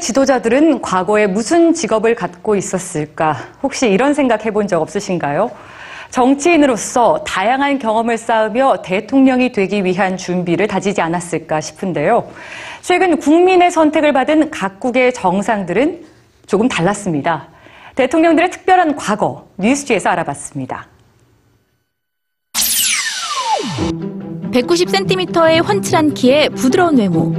지도자들은 과거에 무슨 직업을 갖고 있었을까? 혹시 이런 생각 해본 적 없으신가요? 정치인으로서 다양한 경험을 쌓으며 대통령이 되기 위한 준비를 다지지 않았을까 싶은데요. 최근 국민의 선택을 받은 각국의 정상들은 조금 달랐습니다. 대통령들의 특별한 과거, 뉴스지에서 알아봤습니다. 190cm의 훤칠한 키에 부드러운 외모,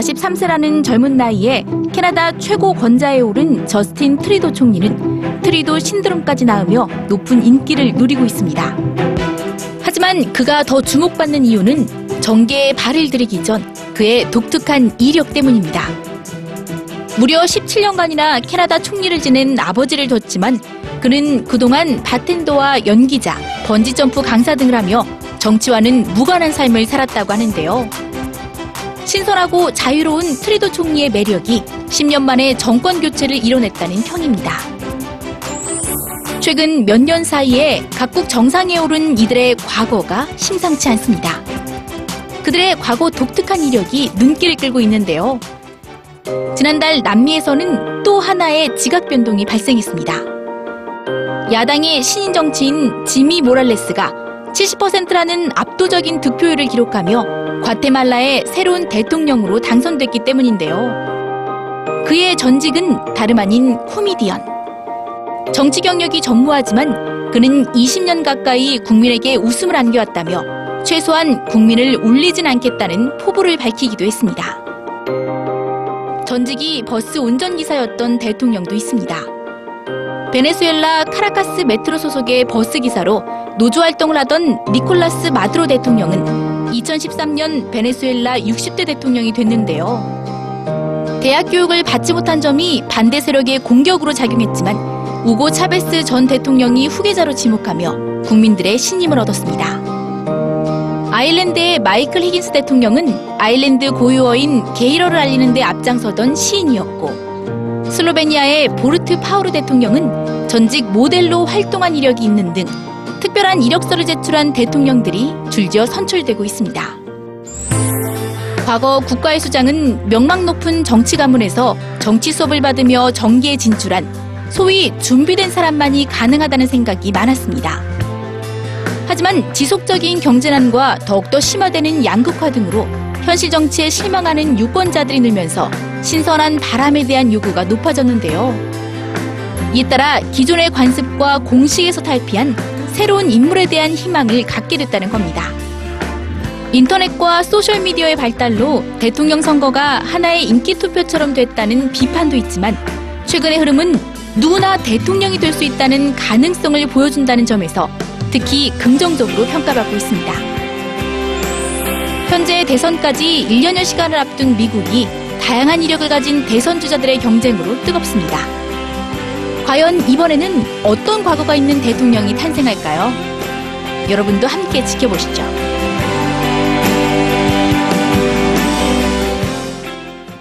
43세라는 젊은 나이에 캐나다 최고 권좌에 오른 저스틴 트뤼도 총리는 트뤼도 신드롬까지 낳으며 높은 인기를 누리고 있습니다. 하지만 그가 더 주목받는 이유는 정계에 발을 들이기 전 그의 독특한 이력 때문입니다. 무려 17년간이나 캐나다 총리를 지낸 아버지를 뒀지만 그는 그동안 바텐더와 연기자, 번지점프 강사 등을 하며 정치와는 무관한 삶을 살았다고 하는데요. 신선하고 자유로운 트리도 총리의 매력이 10년 만에 정권 교체를 이뤄냈다는 평입니다. 최근 몇 년 사이에 각국 정상에 오른 이들의 과거가 심상치 않습니다. 그들의 과거 독특한 이력이 눈길을 끌고 있는데요. 지난달 남미에서는 또 하나의 지각 변동이 발생했습니다. 야당의 신인 정치인 지미 모랄레스가 70%라는 압도적인 득표율을 기록하며 과테말라의 새로운 대통령으로 당선됐기 때문인데요. 그의 전직은 다름 아닌 코미디언. 정치 경력이 전무하지만 그는 20년 가까이 국민에게 웃음을 안겨왔다며 최소한 국민을 울리진 않겠다는 포부를 밝히기도 했습니다. 전직이 버스 운전기사였던 대통령도 있습니다. 베네수엘라 카라카스 메트로 소속의 버스 기사로 노조 활동을 하던 니콜라스 마두로 대통령은 2013년 베네수엘라 60대 대통령이 됐는데요. 대학 교육을 받지 못한 점이 반대 세력의 공격으로 작용했지만 우고 차베스 전 대통령이 후계자로 지목하며 국민들의 신임을 얻었습니다. 아일랜드의 마이클 히긴스 대통령은 아일랜드 고유어인 게일어를 알리는 데 앞장서던 시인이었고 슬로베니아의 보루트 파호르 대통령은 전직 모델로 활동한 이력이 있는 등 특별한 이력서를 제출한 대통령들이 줄지어 선출되고 있습니다. 과거 국가의 수장은 명망 높은 정치 가문에서 정치 수업을 받으며 정계에 진출한 소위 준비된 사람만이 가능하다는 생각이 많았습니다. 하지만 지속적인 경제난과 더욱더 심화되는 양극화 등으로 현실 정치에 실망하는 유권자들이 늘면서 신선한 바람에 대한 요구가 높아졌는데요. 이에 따라 기존의 관습과 공식에서 탈피한 새로운 인물에 대한 희망을 갖게 됐다는 겁니다. 인터넷과 소셜미디어의 발달로 대통령 선거가 하나의 인기 투표처럼 됐다는 비판도 있지만 최근의 흐름은 누구나 대통령이 될 수 있다는 가능성을 보여준다는 점에서 특히 긍정적으로 평가받고 있습니다. 현재 대선까지 1년여 시간을 앞둔 미국이 다양한 이력을 가진 대선 주자들의 경쟁으로 뜨겁습니다. 과연 이번에는 어떤 과거가 있는 대통령이 탄생할까요? 여러분도 함께 지켜보시죠.